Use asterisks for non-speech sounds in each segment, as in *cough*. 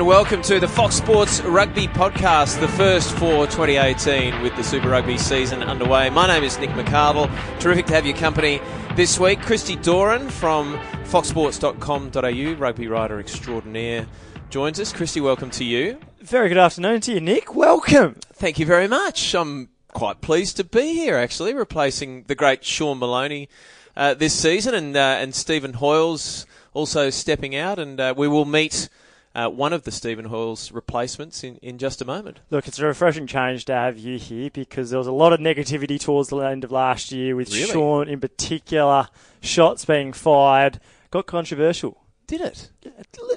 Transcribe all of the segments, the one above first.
And welcome to the Fox Sports Rugby Podcast, the first for 2018 with the Super Rugby season underway. My name is Nick McArdle. Terrific to have your company this week. Christy Doran from foxsports.com.au, rugby writer extraordinaire, joins us. Christy, welcome to you. Very good afternoon to you, Nick. Welcome. Thank you very much. I'm quite pleased to be here, actually, replacing the great Sean Maloney uh, this season, and uh, and Stephen Hoiles also stepping out, and uh, we will meet uh, one of the Stephen Hoiles replacements in, in just a moment. Look, it's a refreshing change to have you here because there was a lot of negativity towards the end of last year with Really? Sean in particular, shots being fired. Got controversial. Did it?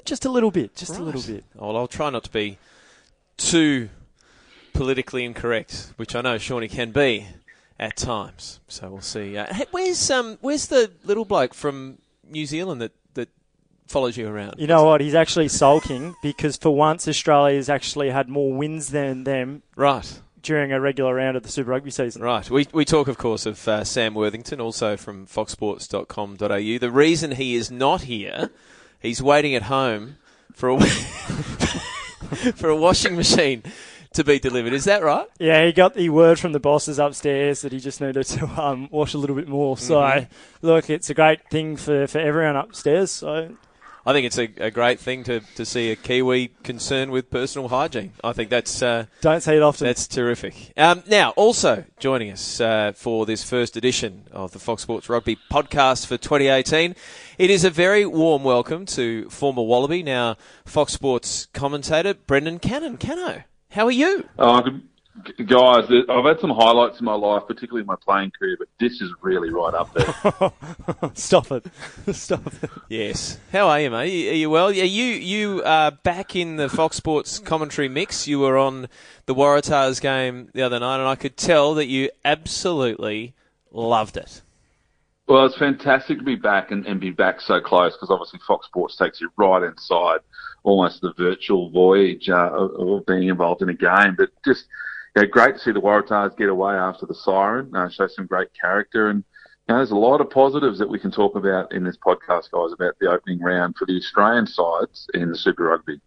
Just a little bit, just a little bit. Well, I'll try not to be too politically incorrect, which I know Shawnee can be at times. So we'll see. Uh, where's um where's the little bloke from New Zealand that follows you around? You know what? He's actually sulking because for once Australia's actually had more wins than them Right. during a regular round of the Super Rugby season. Right. We, we talk, of course, of uh, Sam Worthington, also from foxsports.com.au. The reason he is not here, he's waiting at home for a, *laughs* for a washing machine to be delivered. Is that right? Yeah, he got the word from the bosses upstairs that he just needed to um, wash a little bit more. So, Mm-hmm. look, it's a great thing for, for everyone upstairs. So, I think it's a, a great thing to, to see a Kiwi concerned with personal hygiene. I think that's uh, don't say it often. that's terrific. Um, now, also joining us uh, for this first edition of the Fox Sports Rugby podcast for 2018, it is a very warm welcome to former Wallaby, now Fox Sports commentator Brendan Cannon. Cano, how are you? Oh, good, g- guys, I've had some highlights in my life, particularly in my playing career, but this is really right up there. *laughs* Stop it. *laughs* Stop it. Yes. How are you, mate? Are you- Are you well? Yeah, you you are back in the Fox Sports commentary mix. You were on the Waratahs game the other night, and I could tell that you absolutely loved it. well, it's fantastic to be back and, and be back so close because obviously Fox Sports takes you right inside almost the virtual voyage uh, of, of being involved in a game. But just yeah, great to see the Waratahs get away after the siren, uh, show some great character. And you know, there's a lot of positives that we can talk about in this podcast, guys, about the opening round for the Australian sides in the Super Rugby.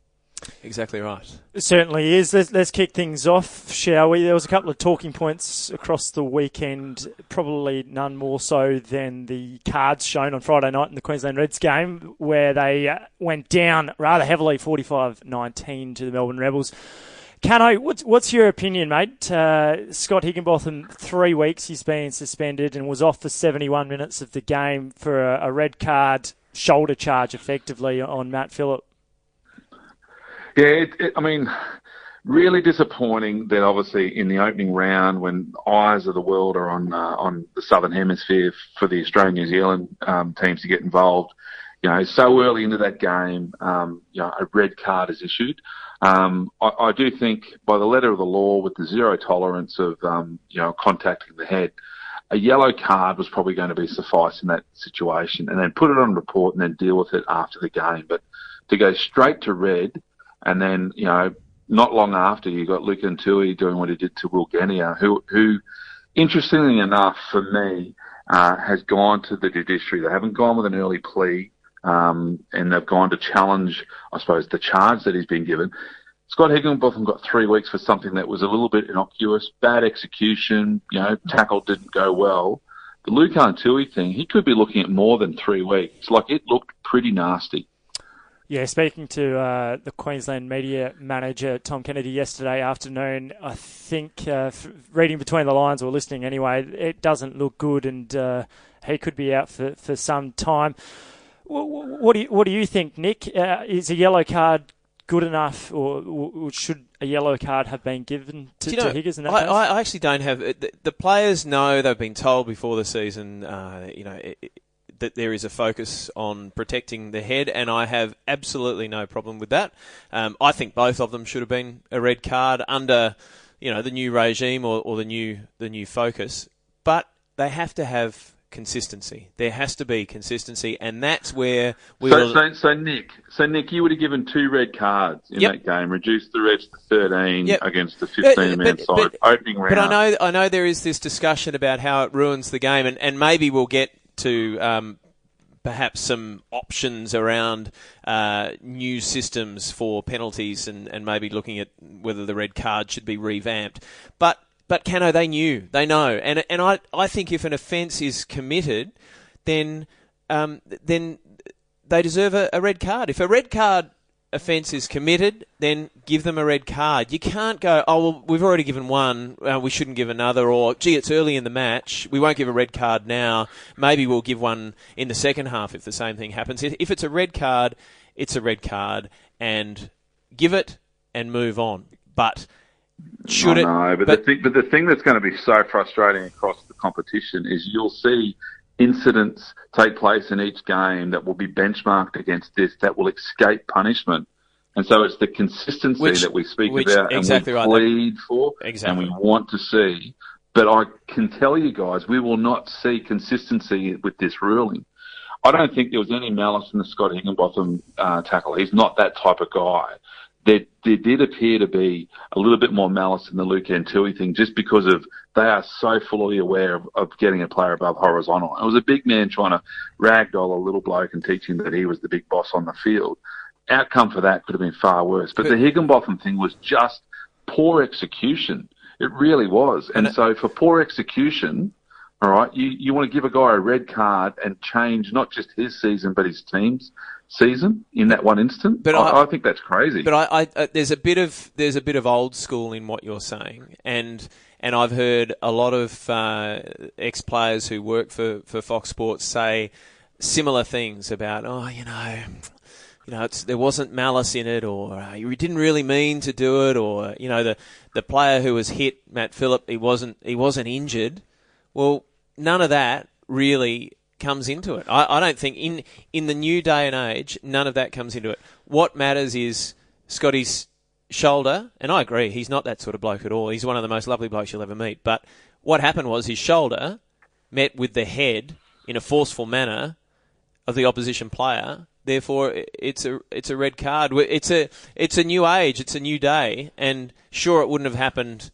Exactly right. It certainly is. Let's, let's kick things off, shall we? There was a couple of talking points across the weekend, probably none more so than the cards shown on Friday night in the Queensland Reds game, where they uh, went down rather heavily, 45-19 to the Melbourne Rebels. Cano, what's, what's your opinion, mate? Uh, Scott Higginbotham, three weeks he's been suspended and was off for 71 minutes of the game for a, a red card, shoulder charge effectively on Matt Philip. Yeah, it, it, I mean, really disappointing that obviously in the opening round, when eyes of the world are on uh, on the southern hemisphere for the Australian New Zealand um, teams to get involved, you know, so early into that game, um, you know, a red card is issued. Um, I, I do think by the letter of the law, with the zero tolerance of um, you know contacting the head, a yellow card was probably going to be suffice in that situation, and then put it on report and then deal with it after the game. But to go straight to red, and then you know not long after you got Lukhan Tui doing what he did to Will Genia, who who interestingly enough for me uh, has gone to the judiciary. They haven't gone with an early plea. Um, and they've gone to challenge, I suppose, the charge that he's been given. Scott Higginbotham got three weeks for something that was a little bit innocuous, bad execution, you know, tackle didn't go well. The Lukhan Tui thing, he could be looking at more than three weeks. Like, it looked pretty nasty. Yeah, speaking to uh, the Queensland media manager Tom Kennedy yesterday afternoon, I think uh, reading between the lines or listening anyway, it doesn't look good, and uh, he could be out for, for some time. What, what do you what do you think, Nick? Uh, is a yellow card good enough, or, or should a yellow card have been given to, you know, to Higgins in that I, case? I actually don't have the, the players know they've been told before the season. Uh, you know. It, it- that there is a focus on protecting the head, and I have absolutely no problem with that. Um, I think both of them should have been a red card under, you know, the new regime or, or the new the new focus. But they have to have consistency. There has to be consistency, and that's where we. So, will, so, so Nick, so Nick, you would have given two red cards in Yep. that game, reduced the Reds to 13 Yep. against the 15 man side, but- opening round. But I know, I know there is this discussion about how it ruins the game, and, and maybe we'll get to um, perhaps some options around uh, new systems for penalties and, and maybe looking at whether the red card should be revamped. But but Cano, they knew, they know, and and I I think if an offence is committed, then um, then they deserve a, a red card. If a red card offence is committed, then give them a red card. You can't go, oh, well, we've already given one, uh, we shouldn't give another, or, gee, it's early in the match, we won't give a red card now, maybe we'll give one in the second half if the same thing happens. If it's a red card, it's a red card, and give it and move on. But should I it? know, but, but- the thing, but the thing that's going to be so frustrating across the competition is you'll see incidents take place in each game that will be benchmarked against this that will escape punishment. And so it's the consistency Which- that we speak which- about and exactly we right. plead for Exactly. and we want to see. But I can tell you guys, we will not see consistency with this ruling. I don't think there was any malice in the Scott Higginbotham uh, tackle. He's not that type of guy. There, there did appear to be a little bit more malice in the Lukhan Tui thing just because of they are so fully aware of, of getting a player above horizontal. It was a big man trying to ragdoll a little bloke and teach him that he was the big boss on the field. Outcome for that could have been far worse. But, But- the Higginbotham thing was just poor execution. It really was. And And it- so for poor execution, all right, you, you want to give a guy a red card and change not just his season but his team's season in that one instant. But I, I- I think that's crazy. But I, I uh, there's a bit of there's a bit of old school in what you're saying, and and I've heard a lot of uh, ex players who work for, for Fox Sports say similar things about oh you know. You know, it's, there wasn't malice in it, or uh, you didn't really mean to do it, or you know, the the player who was hit, Matt Philip, he wasn't he wasn't injured. Well, none of that really comes into it. I, I don't think in in the new day and age, none of that comes into it. What matters is Scotty's shoulder, and I agree, he's not that sort of bloke at all. He's one of the most lovely blokes you'll ever meet. But what happened was his shoulder met with the head in a forceful manner of the opposition player. Therefore, it's a it's a red card. It's a it's a new age. It's a new day, and sure, it wouldn't have happened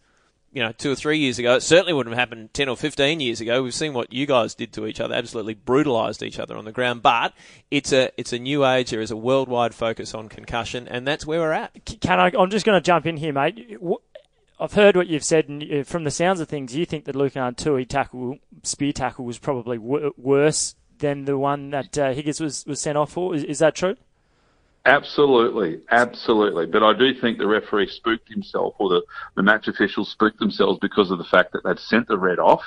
you know, two or three years ago. It certainly wouldn't have happened 10 or 15 years ago. We've seen what you guys did to each other, absolutely brutalised each other on the ground. But it's a, it's a new age. There is a worldwide focus on concussion, and that's where we're at. Can I? I'm just going to jump in here, mate. I've heard what you've said, and from the sounds of things, you think that Lukhan Tui tackle, spear tackle, was probably w- worse than the one that uh, Higgins was, was sent off for. Is, is that true? Absolutely, absolutely. But I do think the referee spooked himself, or the, the match officials spooked themselves because of the fact that they'd sent the red off,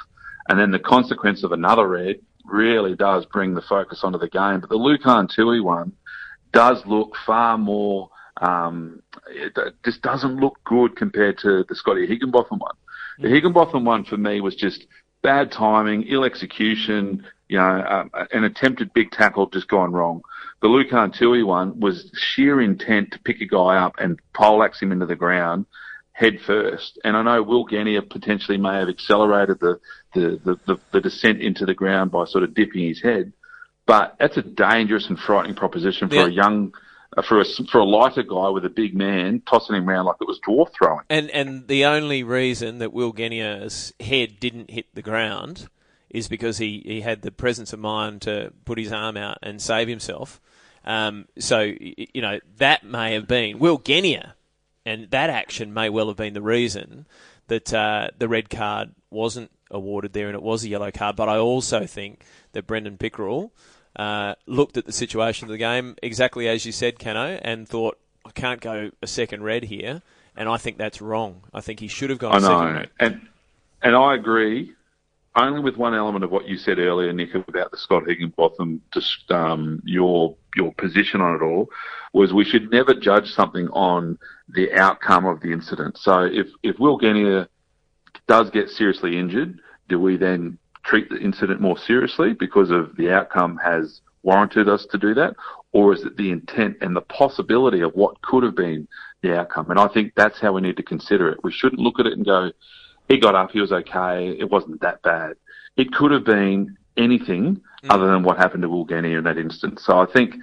and then the consequence of another red really does bring the focus onto the game. But the Lukhan Tui one does look far more. Um, it just doesn't look good compared to the Scotty Higginbotham one. The Higginbotham one for me was just bad timing, ill execution, you know, um, an attempted big tackle just gone wrong. The Lukhan Tui one was sheer intent to pick a guy up and poleaxe him into the ground head first. And I know Will Genia potentially may have accelerated the, the, the, the, the descent into the ground by sort of dipping his head. But that's a dangerous and frightening proposition for Yeah. a young, uh, for a, for a lighter guy with a big man tossing him around like it was dwarf throwing. And, and the only reason that Will Genia's head didn't hit the ground is because he, he had the presence of mind to put his arm out and save himself. Um, so, you know, that may have been Will Genia, and that action may well have been the reason that uh, the red card wasn't awarded there and it was a yellow card. But I also think that Brendon Pickerill uh, looked at the situation of the game exactly as you said, Cano, and thought, I can't go a second red here. And I think that's wrong. I think he should have gone I a second know, red. and and I agree. Only with one element of what you said earlier, Nick, about the Scott Higginbotham, just um, your your position on it all, was we should never judge something on the outcome of the incident. So if if Will Genia does get seriously injured, do we then treat the incident more seriously because of the outcome has warranted us to do that, or is it the intent and the possibility of what could have been the outcome? And I think that's how we need to consider it. We shouldn't look at it and go, he got up, he was okay, it wasn't that bad. It could have been anything other than what happened to Will Genia in that instance. So I think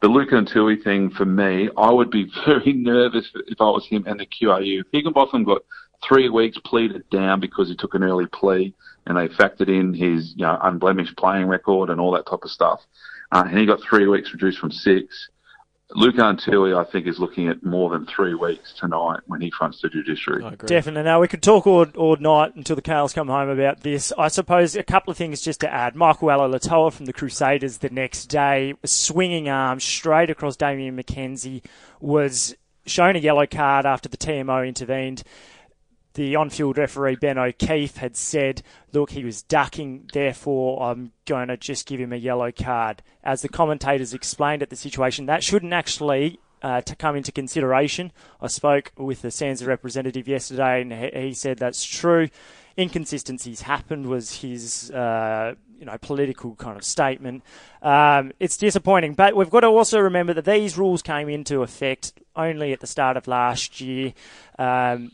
the Lukhan Tui thing for me, I would be *laughs* very nervous if I was him and the QRU. Higginbotham got three weeks pleaded down because he took an early plea and they factored in his you know unblemished playing record and all that type of stuff. uh, and he got three weeks reduced from six. Luca Antilli, I think, is looking at more than three weeks tonight when he fronts the judiciary. Definitely. Now, we could talk all, all night until the Kales come home about this. I suppose a couple of things just to add. Michael Alaalatoa from the Crusaders the next day, swinging arms straight across Damian McKenzie, was shown a yellow card after the TMO intervened the on-field referee Ben O'Keeffe had said, "Look, he was ducking, therefore I'm going to just give him a yellow card." As the commentators explained at the situation, that shouldn't actually uh, to come into consideration. I spoke with the SANZAAR representative yesterday, and he said that's true. Inconsistencies happened was his. Uh, you know, political kind of statement. Um, it's disappointing, but we've got to also remember that these rules came into effect only at the start of last year. Um,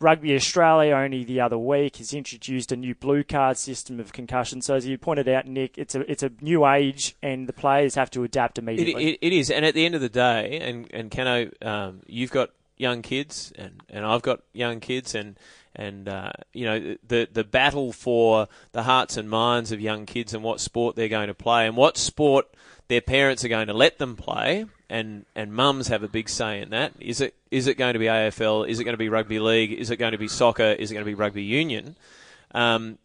Rugby Australia only the other week has introduced a new blue card system of concussion. So as you pointed out, Nick, it's a it's a new age, and the players have to adapt immediately. it, it, it is, and at the end of the day, and and Cano, um, you've got young kids, and, and I've got young kids, and and uh, you know the the battle for the hearts and minds of young kids and what sport they're going to play and what sport their parents are going to let them play and and mums have a big say in that. Is it is it going to be AFL? Is it going to be rugby league? Is it going to be soccer? Is it going to be rugby union? Um,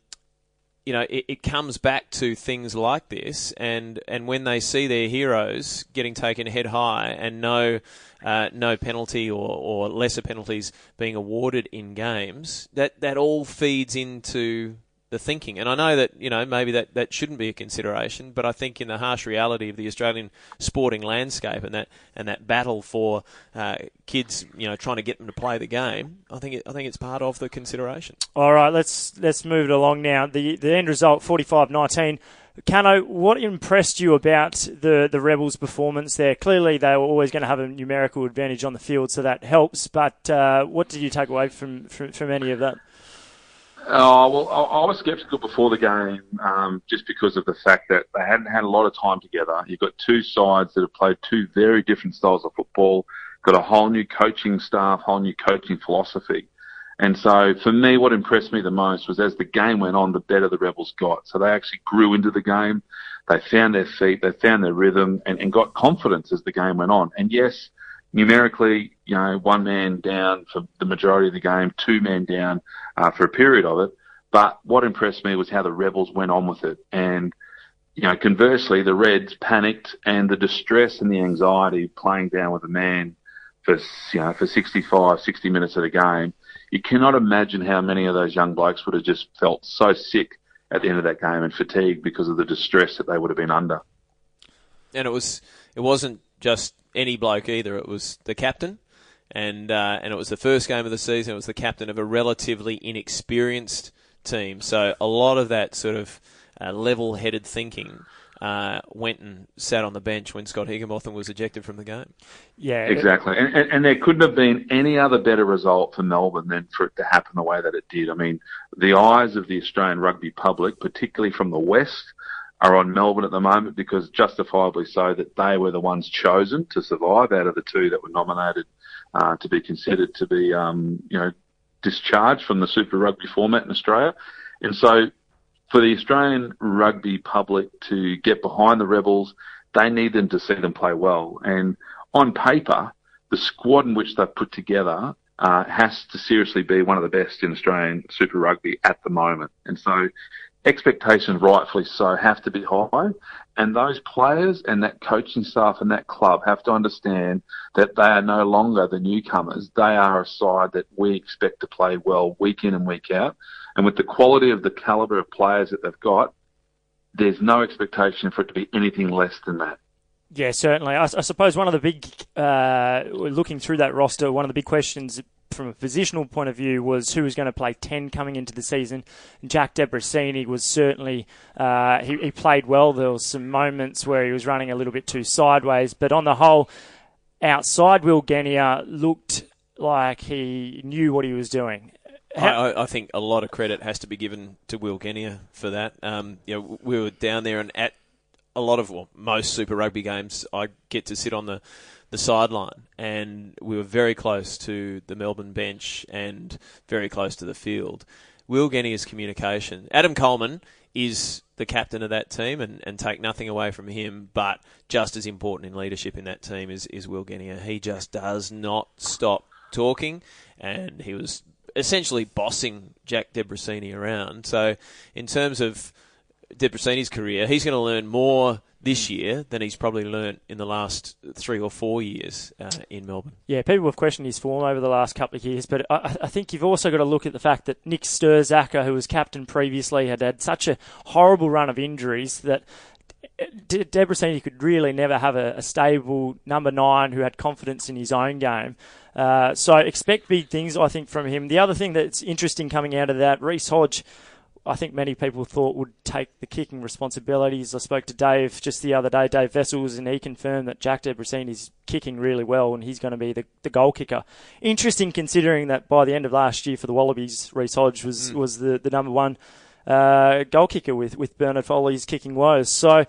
you know, it, it, comes back to things like this, and, and when they see their heroes getting taken head high and no uh, no penalty or, or lesser penalties being awarded in games, that that all feeds into the thinking. And I know that you know maybe that, that shouldn't be a consideration, but I think in the harsh reality of the Australian sporting landscape and that and that battle for uh, kids, you know, trying to get them to play the game, I think it, I think it's part of the consideration. All right, let's let's move it along now. The the end result 45-19. Cano, what impressed you about the, the Rebels' performance there? Clearly, they were always going to have a numerical advantage on the field, so that helps. But uh, what did you take away from, from, from any of that? Oh, well, I, was sceptical before the game um, just because of the fact that they hadn't had a lot of time together. You've got two sides that have played two very different styles of football, got a whole new coaching staff, whole new coaching philosophy. And so for me, what impressed me the most was as the game went on, the better the Rebels got. So they actually grew into the game. They found their feet, they found their rhythm and, and got confidence as the game went on. And yes, numerically, you know, one man down for the majority of the game, two men down uh, for a period of it. But what impressed me was how the Rebels went on with it. And, you know, conversely, the Reds panicked and the distress and the anxiety playing down with a man for, you know, for 65, 60 minutes of the game. You cannot imagine how many of those young blokes would have just felt so sick at the end of that game and fatigued because of the distress that they would have been under. And it was, it wasn't just any bloke either. It was the captain, and uh, and it was the first game of the season. It was the captain of a relatively inexperienced team. So a lot of that sort of uh, level-headed thinking. Uh, went and sat on the bench when Scott Higginbotham was ejected from the game. Yeah, exactly. And, and, and, there couldn't have been any other better result for Melbourne than for it to happen the way that it did. I mean, the eyes of the Australian rugby public, particularly from the West, are on Melbourne at the moment because justifiably so that they were the ones chosen to survive out of the two that were nominated uh, to be considered to be, um, you know, discharged from the Super Rugby format in Australia. And so for the Australian rugby public to get behind the Rebels, they need them to see them play well. And on paper, the squad in which they've put together uh, has to seriously be one of the best in Australian Super Rugby at the moment. And so expectations, rightfully so, have to be high. And those players and that coaching staff and that club have to understand that they are no longer the newcomers. They are a side that we expect to play well week in and week out. And with the quality of the calibre of players that they've got, there's no expectation for it to be anything less than that. Yeah, certainly. I, I suppose one of the big, uh, looking through that roster, one of the big questions from a positional point of view was who was going to play 10 coming into the season. Jack Debreczeni was certainly, uh, he, he, played well. There were some moments where he was running a little bit too sideways, but on the whole, outside Will Genia looked like he knew what he was doing. I, I, think a lot of credit has to be given to Will Genia for that. Um, you know, we were down there and at a lot of, well, most Super Rugby games, I get to sit on the the sideline, and we were very close to the Melbourne bench and very close to the field. Will Genia's communication. Adam Coleman is the captain of that team and, and take nothing away from him, but just as important in leadership in that team is, is Will Genia. He just does not stop talking, and he was essentially bossing Jack Debreczeni around. So, in terms of Debreczeni's career, he's going to learn more this year than he's probably learnt in the last three or four years uh, in Melbourne. Yeah, people have questioned his form over the last couple of years, but I, I, think you've also got to look at the fact that Nic Stirzaker, who was captain previously, had had such a horrible run of injuries that De- Debreczeni could really never have a, a, stable number nine who had confidence in his own game. Uh, so expect big things, I think, from him. The other thing that's interesting coming out of that, Reece Hodge I think many people thought would take the kicking responsibilities. I spoke to Dave just the other day, Dave Wessels, and he confirmed that Jack Debreczeni is kicking really well and he's going to be the, the goal kicker. Interesting considering that by the end of last year for the Wallabies, Reece Hodge was, mm. was the, the number one uh, goal kicker with, with Bernard Foley's kicking woes. So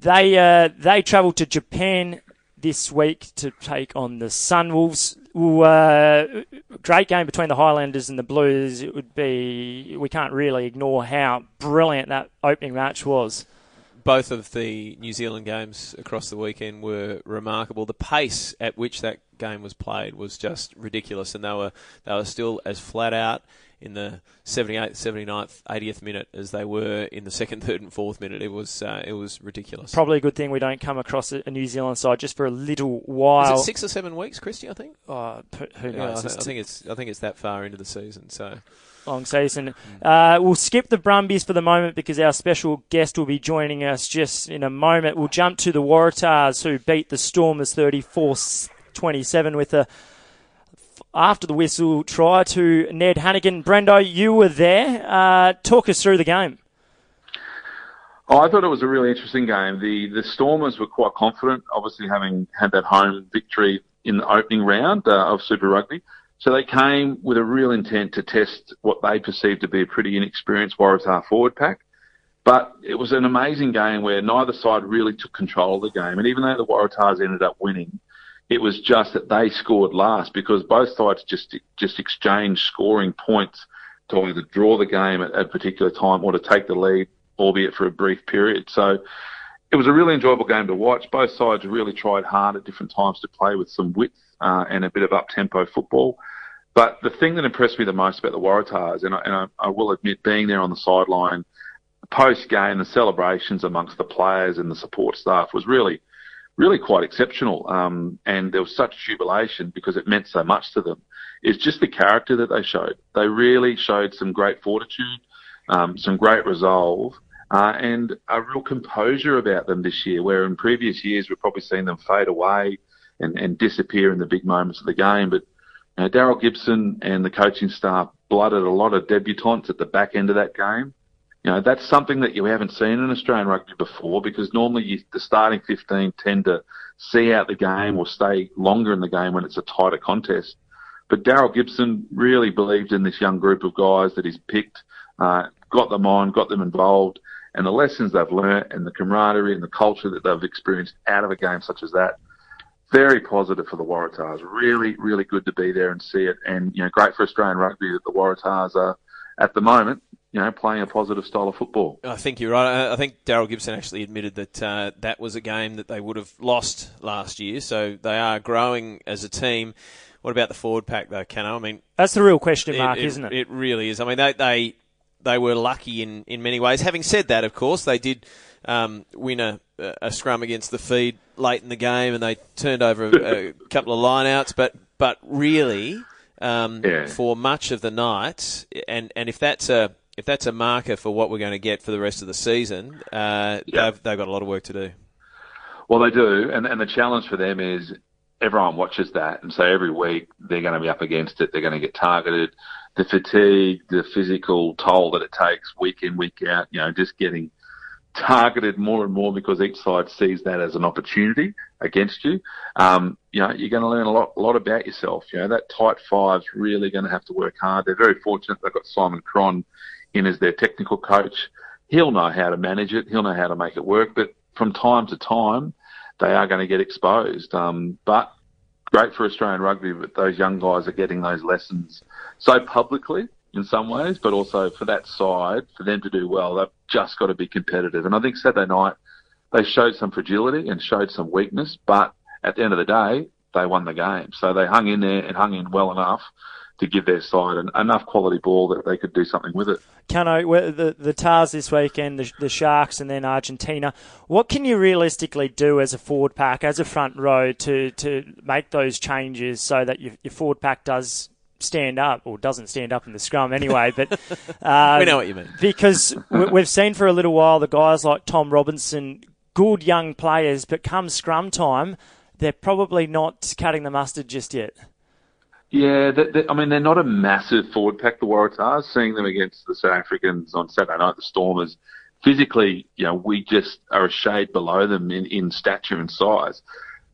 they, uh, they travelled to Japan this week to take on the Sunwolves uh, great game between the Highlanders and the Blues. It would be we can't really ignore how brilliant that opening match was. Both of the New Zealand games across the weekend were remarkable. The pace at which that game was played was just ridiculous, and they were they were still as flat out in the 78th, 79th, 80th minute as they were in the second, *laughs* third, and fourth minute. It was uh, it was ridiculous. Probably a good thing we don't come across a New Zealand side just for a little while. Is it six or seven weeks, Christy? I think. Oh, who knows? Yeah, I, I, think it's I think it's that far into the season. So long season. Uh, we'll skip the Brumbies for the moment because our special guest will be joining us just in a moment. We'll jump to the Waratahs who beat the Stormers 34 27 with a after the whistle try to Ned Hanigan. Brendo, you were there. Uh, talk us through the game. Oh, I thought it was a really interesting game. The the Stormers were quite confident, obviously having had that home victory in the opening round uh, of Super Rugby. So they came with a real intent to test what they perceived to be a pretty inexperienced Waratah forward pack. But it was an amazing game where neither side really took control of the game. And even though the Waratahs ended up winning, it was just that they scored last because both sides just just exchanged scoring points to either draw the game at, a particular time or to take the lead, albeit for a brief period. So it was a really enjoyable game to watch. Both sides really tried hard at different times to play with some width uh, and a bit of up tempo football. But the thing that impressed me the most about the Waratahs, and I, and I, I will admit, being there on the sideline post game, the celebrations amongst the players and the support staff was really really quite exceptional. Um, and there was such jubilation because it meant so much to them. It's just the character that they showed. They really showed some great fortitude, um, some great resolve, uh, and a real composure about them this year, where in previous years we've probably seen them fade away and, and disappear in the big moments of the game. But you know, Daryl Gibson and the coaching staff blooded a lot of debutants at the back end of that game. You know, that's something that you haven't seen in Australian rugby before because normally you, the starting 15 tend to see out the game or stay longer in the game when it's a tighter contest. But Daryl Gibson really believed in this young group of guys that he's picked, uh, got them on, got them involved, and the lessons they've learnt and the camaraderie and the culture that they've experienced out of a game such as that. Very positive for the Waratahs. Really, really good to be there and see it. And, you know, great for Australian rugby that the Waratahs are, at the moment, you know, playing a positive style of football. I think you're right. I think Daryl Gibson actually admitted that uh, that was a game that they would have lost last year. So they are growing as a team. What about the forward pack, though, Cano? I mean, that's the real question mark, is isn't it? It really is. I mean, they they, they were lucky in, in many ways. Having said that, of course, they did um, win a, a scrum against the feed late in the game, and they turned over a, a *laughs* couple of lineouts. But but really, um, yeah. for much of the night, and and if that's a if that's a marker for what we're going to get for the rest of the season, uh, yeah. they've, they've got a lot of work to do. Well, they do, and and the challenge for them is everyone watches that, and so every week they're going to be up against it. They're going to get targeted. The fatigue, the physical toll that it takes week in, week out. You know, just getting targeted more and more because each side sees that as an opportunity against you. Um, you know, you're going to learn a lot, a lot about yourself. You know, that tight five's really going to have to work hard. They're very fortunate they've got Simon Cron in as their technical coach. He'll know how to manage it. He'll know how to make it work. But from time to time, they are going to get exposed. Um, but great for Australian rugby, but those young guys are getting those lessons so publicly in some ways, but also for that side, for them to do well, they've just got to be competitive. And I think Saturday night they showed some fragility and showed some weakness, but at the end of the day, they won the game. So they hung in there and hung in well enough to give their side an, enough quality ball that they could do something with it. Cano, the the Tahs this weekend, the, the Sharks, and then Argentina. What can you realistically do as a forward pack, as a front row, to to make those changes so that your, your forward pack does stand up or doesn't stand up in the scrum anyway. But *laughs* um, we know what you mean because we've seen for a little while the guys like Tom Robinson, good young players, but come scrum time, they're probably not cutting the mustard just yet. Yeah, they, they, I mean they're not a massive forward pack. The Waratahs, seeing them against the South Africans on Saturday night, the Stormers. Physically, you know, we just are a shade below them in, in stature and size.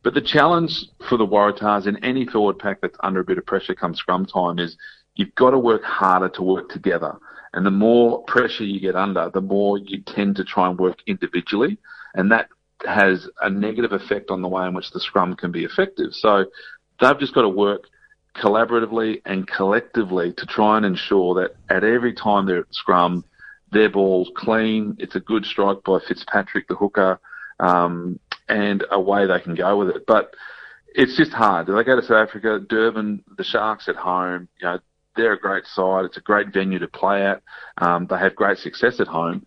But the challenge for the Waratahs in any forward pack that's under a bit of pressure come scrum time is you've got to work harder to work together. And the more pressure you get under, the more you tend to try and work individually. And that has a negative effect on the way in which the scrum can be effective. So they've just got to work collaboratively and collectively to try and ensure that at every time they're at scrum, their ball's clean. It's a good strike by Fitzpatrick, the hooker. Um, and away they can go with it. But it's just hard. They go to South Africa, Durban, the Sharks at home. You know, they're a great side. It's a great venue to play at. Um, they have great success at home.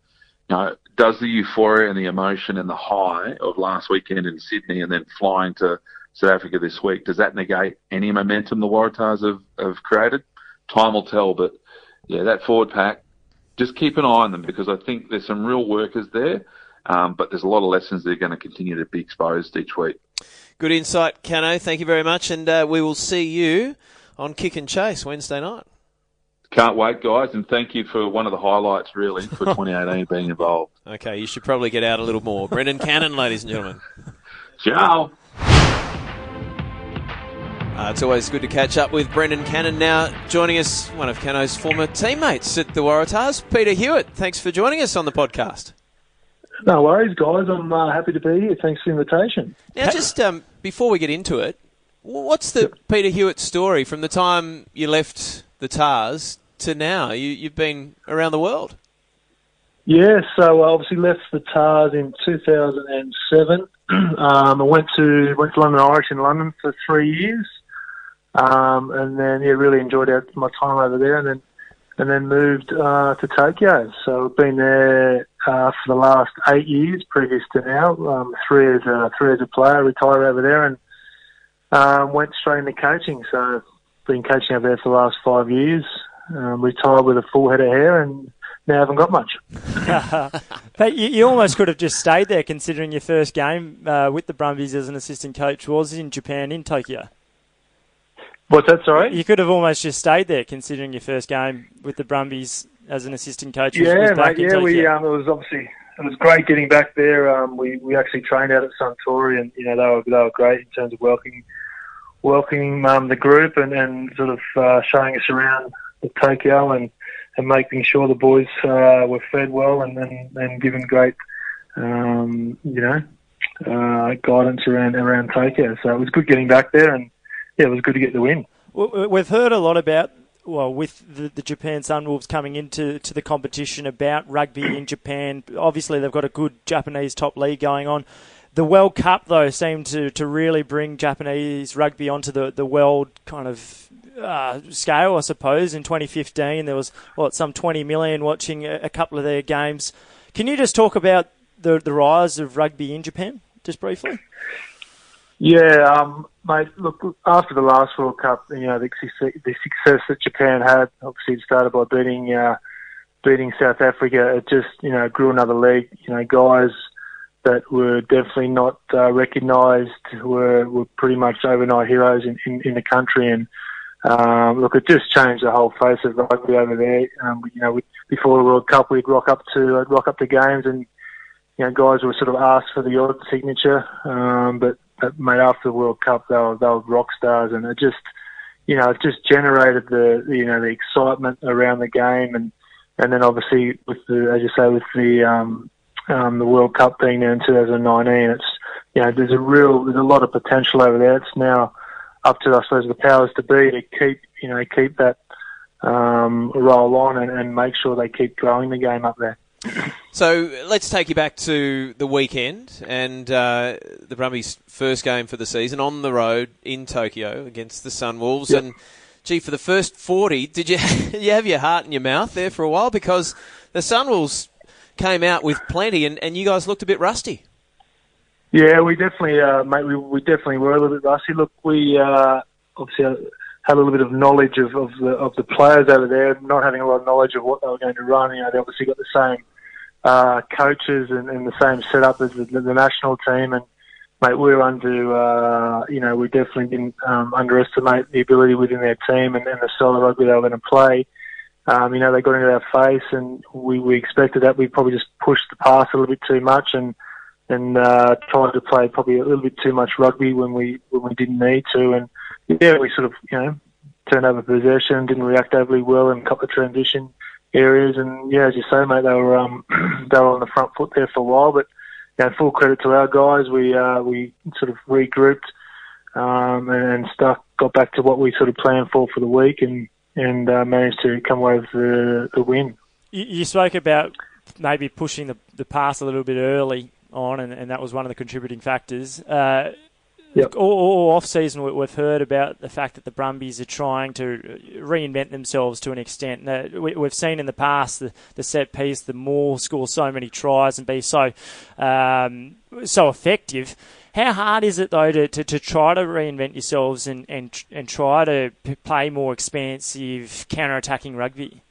You know, does the euphoria and the emotion and the high of last weekend in Sydney and then flying to South Africa this week, does that negate any momentum the Waratahs have, have created? Time will tell, but yeah, that forward pack, just keep an eye on them because I think there's some real workers there. Um, but there's a lot of lessons that are going to continue to be exposed each week. Good insight, Cano. Thank you very much, and uh, we will see you on Kick and Chase Wednesday night. Can't wait, guys, and thank you for one of the highlights, really, for *laughs* 2018 being involved. Okay, you should probably get out a little more. Brendan Cannon, *laughs* ladies and gentlemen. Ciao. Uh, it's always good to catch up with Brendan Cannon now joining us, one of Cano's former teammates at the Waratahs, Peter Hewat. Thanks for joining us on the podcast. No worries, guys. I'm uh, happy to be here. Thanks for the invitation. Now, just um, before we get into it, what's the Peter Hewat story from the time you left the Tahs to now? You, have been around the world. Yeah, so I obviously left the Tahs in 2007. *clears throat* um, I went to went to London Irish in London for three years, um, and then yeah, really enjoyed my time over there. And then and then moved uh, to Tokyo. So I've been there uh, for the last eight years, previous to now. Um, three as a three as a player, retired over there, and um, went straight into coaching. So been coaching over there for the last five years. Um, retired with a full head of hair, and now I haven't got much. *laughs* *laughs* but you, you, almost could have just stayed there, considering your first game uh, with the Brumbies as an assistant coach was in Japan, in Tokyo. What's that? Sorry, you could have almost just stayed there, considering your first game with the Brumbies as an assistant coach. Was, yeah, was mate. Yeah, we um, it was obviously it was great getting back there. Um, we we actually trained out at Suntory, and you know they were they were great in terms of welcoming welcoming um, the group and, and sort of uh, showing us around Tokyo and and making sure the boys uh, were fed well and and, and given great um, you know uh, guidance around around Tokyo. So it was good getting back there and yeah, it was good to get the win. We've heard a lot about well, with the, the, Japan Sunwolves coming into to the competition about rugby in Japan. Obviously, they've got a good Japanese top league going on. The World Cup, though, seemed to, to really bring Japanese rugby onto the, the world kind of uh, scale, I suppose. In 2015, there was what some 20 million watching a, a couple of their games. Can you just talk about the the rise of rugby in Japan, just briefly? Yeah, um, mate. Look, after the last World Cup, you know the, the success that Japan had. Obviously, it started by beating uh, beating South Africa. It just you know grew another league. You know, guys that were definitely not uh, recognised were were pretty much overnight heroes in, in, in the country. And um, look, it just changed the whole face of rugby over there. Um, you know, we, before the World Cup, we'd rock up to uh, rock up to games and you know, guys were sort of asked for the odd signature, um, but made after the World Cup, they were they were rock stars, and it just you know it just generated the you know the excitement around the game, and and then obviously with the as you say with the um, um, the World Cup being there in 2019, it's you know there's a real there's a lot of potential over there. It's now up to I suppose the powers to be to keep you know keep that um, roll on and, and make sure they keep growing the game up there. So let's take you back to the weekend and uh, the Brumbies' first game for the season on the road in Tokyo against the Sunwolves. Yep. And gee, for the first forty, did you *laughs* you have your heart in your mouth there for a while because the Sunwolves came out with plenty and, and you guys looked a bit rusty. Yeah, we definitely, uh, mate, we, we definitely were a little bit rusty. Look, we uh, obviously had a little bit of knowledge of, of the of the players over there, not having a lot of knowledge of what they were going to run. You know, they obviously got the same uh, coaches and, and the same setup as the, the national team, and mate, we were under, uh, you know, we definitely didn't um, underestimate the ability within their team and, and the style of rugby they were going to play. Um, you know, they got into our face, and we, we expected that. We probably just pushed the pass a little bit too much, and and uh, tried to play probably a little bit too much rugby when we when we didn't need to, and yeah, we sort of you know turned over possession, didn't react overly well in a couple of transition areas, and yeah, as you say, mate, they were um, *clears throat* they were on the front foot there for a while, but you know, full credit to our guys, we uh, we sort of regrouped um, and, stuck, got back to what we sort of planned for for the week, and and uh, managed to come away with the, the win. You, you spoke about maybe pushing the, the pass a little bit early on, and, and that was one of the contributing factors. Uh, Yep. all, all off season, we- we've heard about the fact that the Brumbies are trying to reinvent themselves to an extent. We, we've seen in the past the, the set piece, the more score so many tries and be so um, so effective. How hard is it though to, to, to try to reinvent yourselves and, and and try to play more expansive counter-attacking rugby?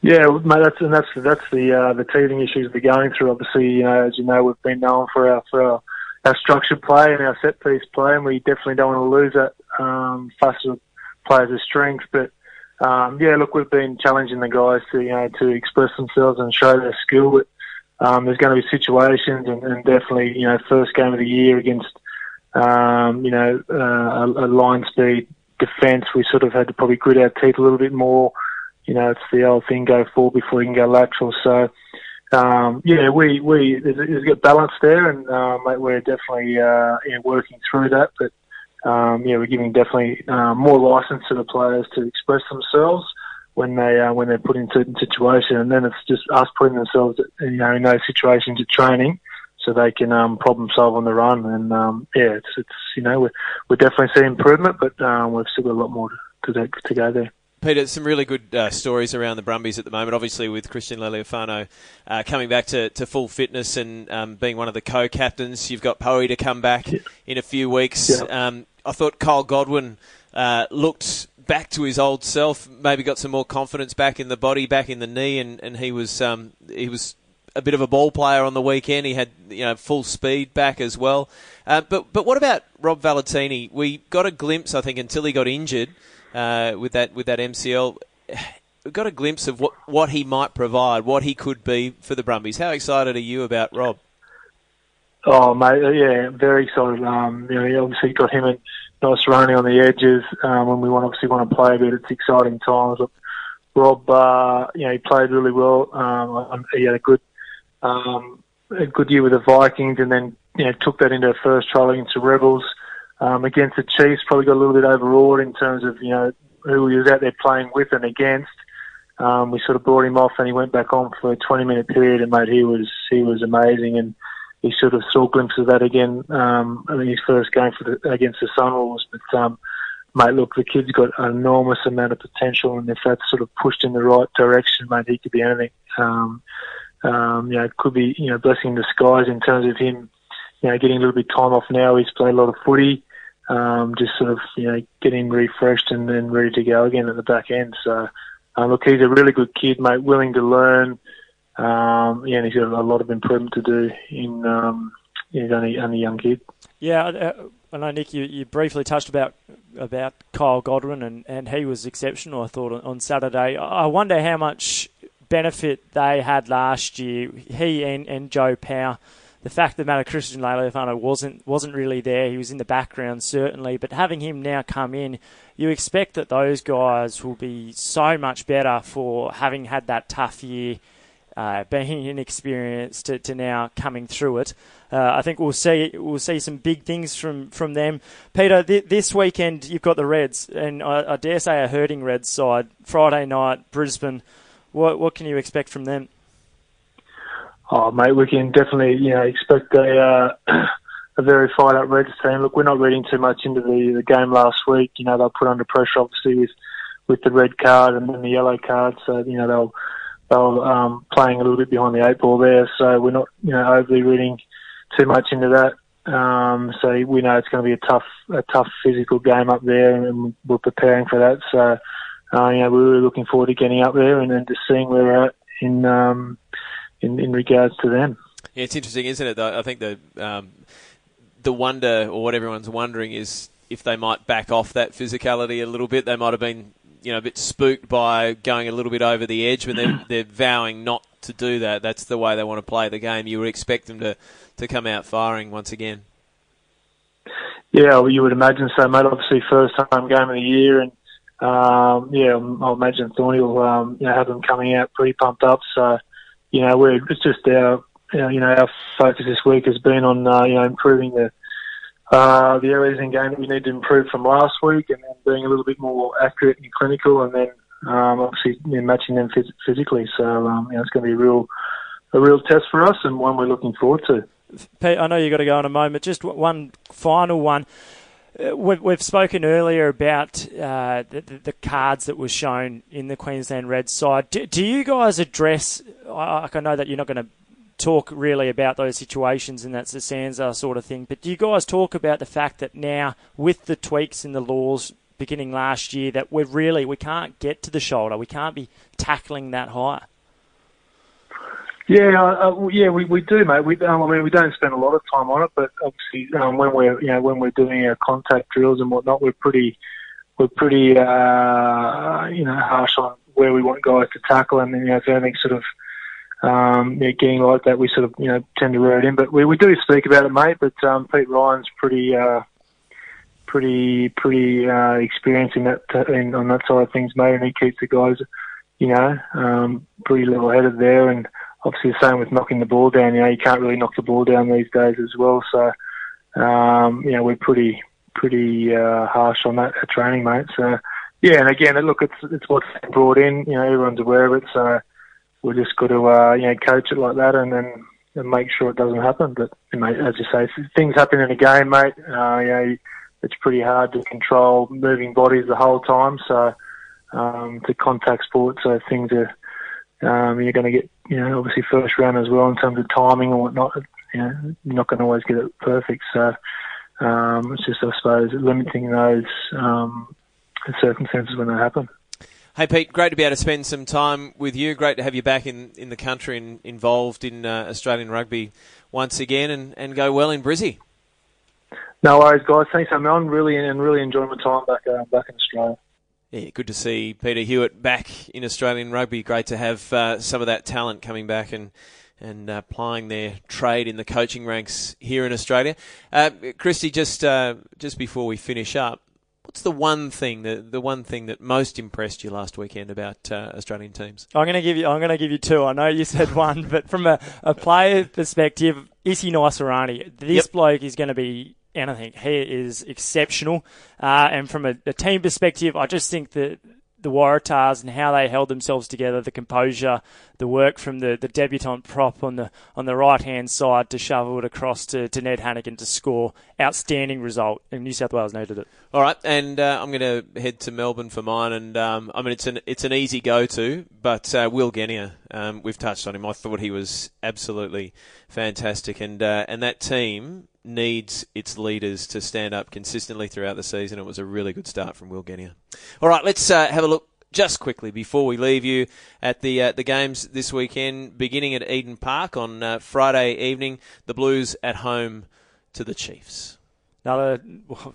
Yeah, mate, that's and that's that's the uh, the teething issues we're going through. Obviously, you know, as you know, we've been known for our for our, our structured play and our set piece play, and we definitely don't want to lose that um, players of strength. But um, yeah, look, we've been challenging the guys to you know to express themselves and show their skill. But um, there's going to be situations, and, and definitely you know first game of the year against um, you know uh, a, a line speed defence, we sort of had to probably grit our teeth a little bit more you know, it's the old thing: go forward before you can go lateral. So, um, yeah, we we there's, there's a balance there, and uh, mate, we're definitely uh, yeah, working through that. But um, yeah, we're giving definitely uh, more license to the players to express themselves when they uh, when they're put in certain situations, and then it's just us putting themselves, you know, in those situations of training. So they can um, problem solve on the run, and um, yeah, it's it's you know we're we're definitely seeing improvement, but um, we've still got a lot more to to, to go there. Peter, some really good uh, stories around the Brumbies at the moment. Obviously, with Christian Lealiifano uh, coming back to, to full fitness and um, being one of the co-captains, you've got Poe to come back in a few weeks. Yeah. Um, I thought Kyle Godwin uh, looked back to his old self, maybe got some more confidence back in the body, back in the knee, and, and he was um, he was a bit of a ball player on the weekend. He had you know full speed back as well. Uh, but but what about Rob Valetini? We got a glimpse, I think, until he got injured uh, with that with that MCL. We got a glimpse of what, what he might provide, what he could be for the Brumbies. How excited are you about Rob? Oh, mate, uh, yeah, very excited. Um, you know, obviously got him and running on the edges um, when we want obviously want to play, but it's exciting times. Look, Rob, uh, you know, he played really well. Um, he had a good um, a good year with the Vikings, and then you know took that into a first trial against the Rebels. Um, against the Chiefs, probably got a little bit overawed in terms of you know who he was out there playing with and against. Um, we sort of brought him off, and he went back on for a 20 minute period, and mate, he was he was amazing, and he sort of saw glimpses of that again um, in his first game for the, against the Sunwolves. But um, mate, look, the kid's got an enormous amount of potential, and if that's sort of pushed in the right direction, mate, he could be anything. Um, um, you know, could be you know blessing in disguise in terms of him, you know, getting a little bit of time off now. He's played a lot of footy, um, just sort of you know getting refreshed and then ready to go again at the back end. So, uh, look, he's a really good kid, mate, willing to learn. Um, yeah, and he's got a lot of improvement to do in. Um, he's only only young kid. Yeah, uh, I know Nick. You, you briefly touched about about Kyle Godwin, and, and he was exceptional. I thought on, on Saturday. I wonder how much benefit they had last year. He and, and Joe Power. The fact that matter, Christian Lealiifano wasn't wasn't really there. He was in the background certainly, but having him now come in, you expect that those guys will be so much better for having had that tough year uh, being inexperienced to, to now coming through it. Uh, I think we'll see we'll see some big things from, from them. Peter, th- this weekend you've got the Reds, and I, I, dare say a hurting Reds side. Friday night, Brisbane. What what can you expect from them? Oh, mate, we can definitely you know expect a uh, *clears throat* a very fired up Reds team. Look, we're not reading too much into the, the game last week. You know, they'll put under pressure obviously with with the red card and then the yellow card. So you know they'll they'll um, playing a little bit behind the eight ball there. So we're not you know overly reading too much into that. Um, so we know it's going to be a tough, a tough physical game up there, and we're preparing for that. So, uh, you know, we're really looking forward to getting up there and then just seeing where we're at in, um, in in regards to them. Yeah, it's interesting, isn't it? Though I think the um, the wonder, or what everyone's wondering, is if they might back off that physicality a little bit. They might have been, you know, a bit spooked by going a little bit over the edge, but they're they're vowing not to do that. That's the way they want to play the game. You would expect them to, to come out firing once again. Yeah, well, you would imagine so, mate. Obviously, first time game of the year, and um, yeah, I'll imagine Thorny will um, you know, have them coming out pretty pumped up. So, you know, we're it's just our you know our focus this week has been on uh, you know improving the uh, the areas in game that we need to improve from last week, and then being a little bit more accurate and clinical, and then um, obviously you know, matching them phys- physically. So um, you know, it's going to be a real a real test for us and one we're looking forward to. Pete, I know you've got to go in a moment. Just one final one. Uh, we've, we've spoken earlier about uh, the, the, cards that were shown in the Queensland Red side. Do, do you guys address? I, I know that you're not going to talk really about those situations and that's the SANZAAR sort of thing. But do you guys talk about the fact that now with the tweaks in the laws beginning last year that we're really we can't get to the shoulder. We can't be tackling that high. Yeah, uh, uh, yeah, we, we do, mate. We, um, I mean, we don't spend a lot of time on it, but obviously, um, when we're you know when we're doing our contact drills and whatnot, we're pretty we're pretty uh, you know harsh on where we want guys to tackle, and you know if anything sort of um, yeah, getting like that, we sort of you know tend to rear it in. But we, we do speak about it, mate. But um, Pete Ryan's pretty uh, pretty pretty uh, experienced in that in, on that side of things, mate, and he keeps the guys, you know, um, pretty level-headed there. And obviously the same with knocking the ball down. You know, you can't really knock the ball down these days as well. So, um, you know, we're pretty pretty uh, harsh on that training, mate. So, yeah, and again, look, it's it's what's brought in. You know, everyone's aware of it, so we're just got to uh, you know coach it like that, and then and make sure it doesn't happen. But mate, as you say, things happen in a game, mate. Uh, you know it's pretty hard to control moving bodies the whole time. So um, to contact sport, so things are um, you're going to get you know obviously first round as well in terms of timing and whatnot. You know, you're not going to always get it perfect. So um, it's just I suppose limiting those um, circumstances when they happen. Hey Pete, great to be able to spend some time with you. Great to have you back in, in the country and involved in uh, Australian rugby once again, and, and go well in Brizzy. No worries, guys. Thanks, I'm on really and really enjoying my time back uh, back in Australia. Yeah, good to see Peter Hewat back in Australian rugby. Great to have uh, some of that talent coming back and and uh, plying their trade in the coaching ranks here in Australia. Uh, Christy, just uh, just before we finish up, what's the one thing the the one thing that most impressed you last weekend about uh, Australian teams? I'm going to give you I'm going to give you two. I know you said *laughs* one, but from a, a player perspective, Isi Naisarani, this yep. bloke is going to be anything. He is exceptional. Uh, and from a, a, team perspective, I just think that the Waratahs and how they held themselves together, the composure, the work from the, the debutant prop on the on the right hand side to shovel it across to, to Ned Hanigan to score. Outstanding result, and New South Wales needed it. All right, and uh, I'm going to head to Melbourne for mine, and um, I mean it's an it's an easy go to, but uh, Will Genia, um, we've touched on him. I thought he was absolutely fantastic, and uh, and that team needs its leaders to stand up consistently throughout the season. It was a really good start from Will Genia. All right, let's uh, have a look just quickly before we leave you at the uh, the games this weekend, beginning at Eden Park on uh, Friday evening. The Blues at home to the Chiefs another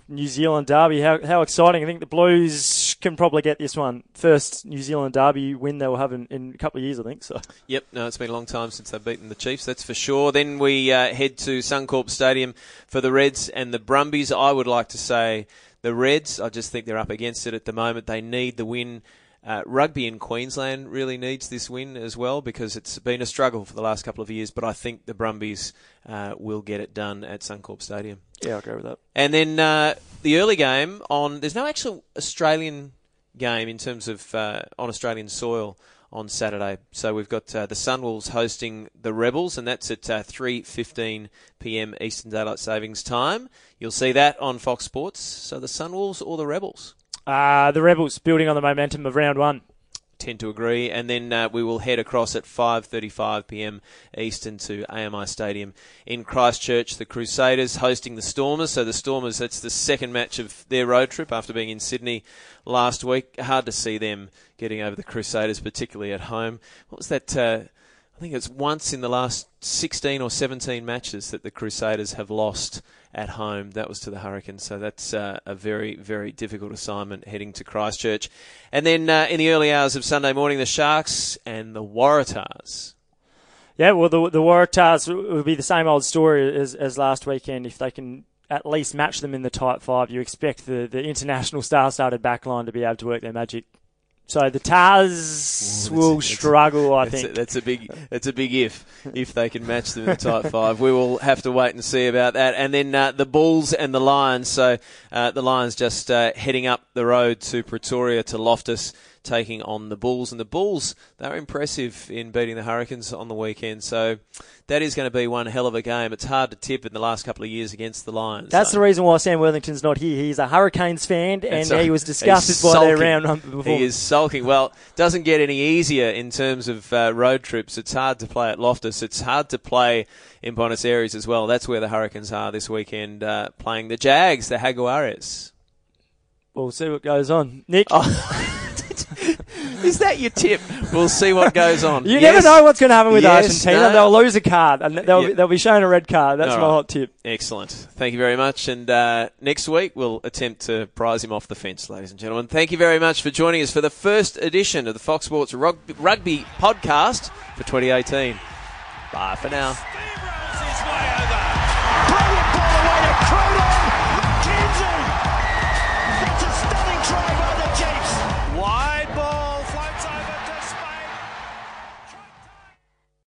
New Zealand derby. How, how exciting! I think the Blues can probably get this one first New Zealand derby win they will have in, in a couple of years. I think so. Yep, no, it's been a long time since they've beaten the Chiefs. That's for sure. Then we uh, head to Suncorp Stadium for the Reds and the Brumbies. I would like to say the Reds. I just think they're up against it at the moment. They need the win Uh, rugby in Queensland really needs this win as well because it's been a struggle for the last couple of years. But I think the Brumbies uh, will get it done at Suncorp Stadium. Yeah, I'll go with that. And then uh, the early game on. There's no actual Australian game in terms of uh, on Australian soil on Saturday. So we've got uh, the Sunwolves hosting the Rebels, and that's at uh, 3:15 p.m. Eastern Daylight Savings Time. You'll see that on Fox Sports. So the Sunwolves or the Rebels? Uh, the Rebels building on the momentum of round one. Tend to agree, and then uh, we will head across at 5:35 p.m. Eastern to AMI Stadium in Christchurch. The Crusaders hosting the Stormers. So the Stormers, that's the second match of their road trip after being in Sydney last week. Hard to see them getting over the Crusaders, particularly at home. What was that? Uh, I think it's once in the last 16 or 17 matches that the Crusaders have lost at home. That was to the Hurricanes, so that's uh, a very, very difficult assignment heading to Christchurch. And then uh, in the early hours of Sunday morning, the Sharks and the Waratahs. Yeah, well, the the Waratahs will be the same old story as, as last weekend. If they can at least match them in the tight five, you expect the, the international star-started backline to be able to work their magic so the Tahs Ooh, will struggle, I think. A, that's a big, that's a big if. If they can match them in the tight five, we will have to wait and see about that. And then uh, the Bulls and the Lions. So uh, the Lions just uh, heading up the road to Pretoria to Loftus taking on the Bulls. And the Bulls, they're impressive in beating the Hurricanes on the weekend. So that is going to be one hell of a game. It's hard to tip in the last couple of years against the Lions. That's so. the reason why Sam Worthington's not here. He's a Hurricanes fan, and so he was disgusted by their round one before. He is sulking. Well, doesn't get any easier in terms of uh, road trips. It's hard to play at Loftus. It's hard to play in Buenos Aires as well. That's where the Hurricanes are this weekend, uh, playing the Jags, the Jaguares. We'll see what goes on. Nick. Oh. *laughs* *laughs* Is that your tip? We'll see what goes on. You yes. never know what's going to happen with yes, Argentina. No. They'll lose a card, and they'll, Yeah. be, they'll be shown a red card. That's All my right. hot tip. Excellent. Thank you very much. And uh, next week we'll attempt to prize him off the fence, ladies and gentlemen. Thank you very much for joining us for the first edition of the Fox Sports Rugby, Rugby Podcast for 2018. Bye for now.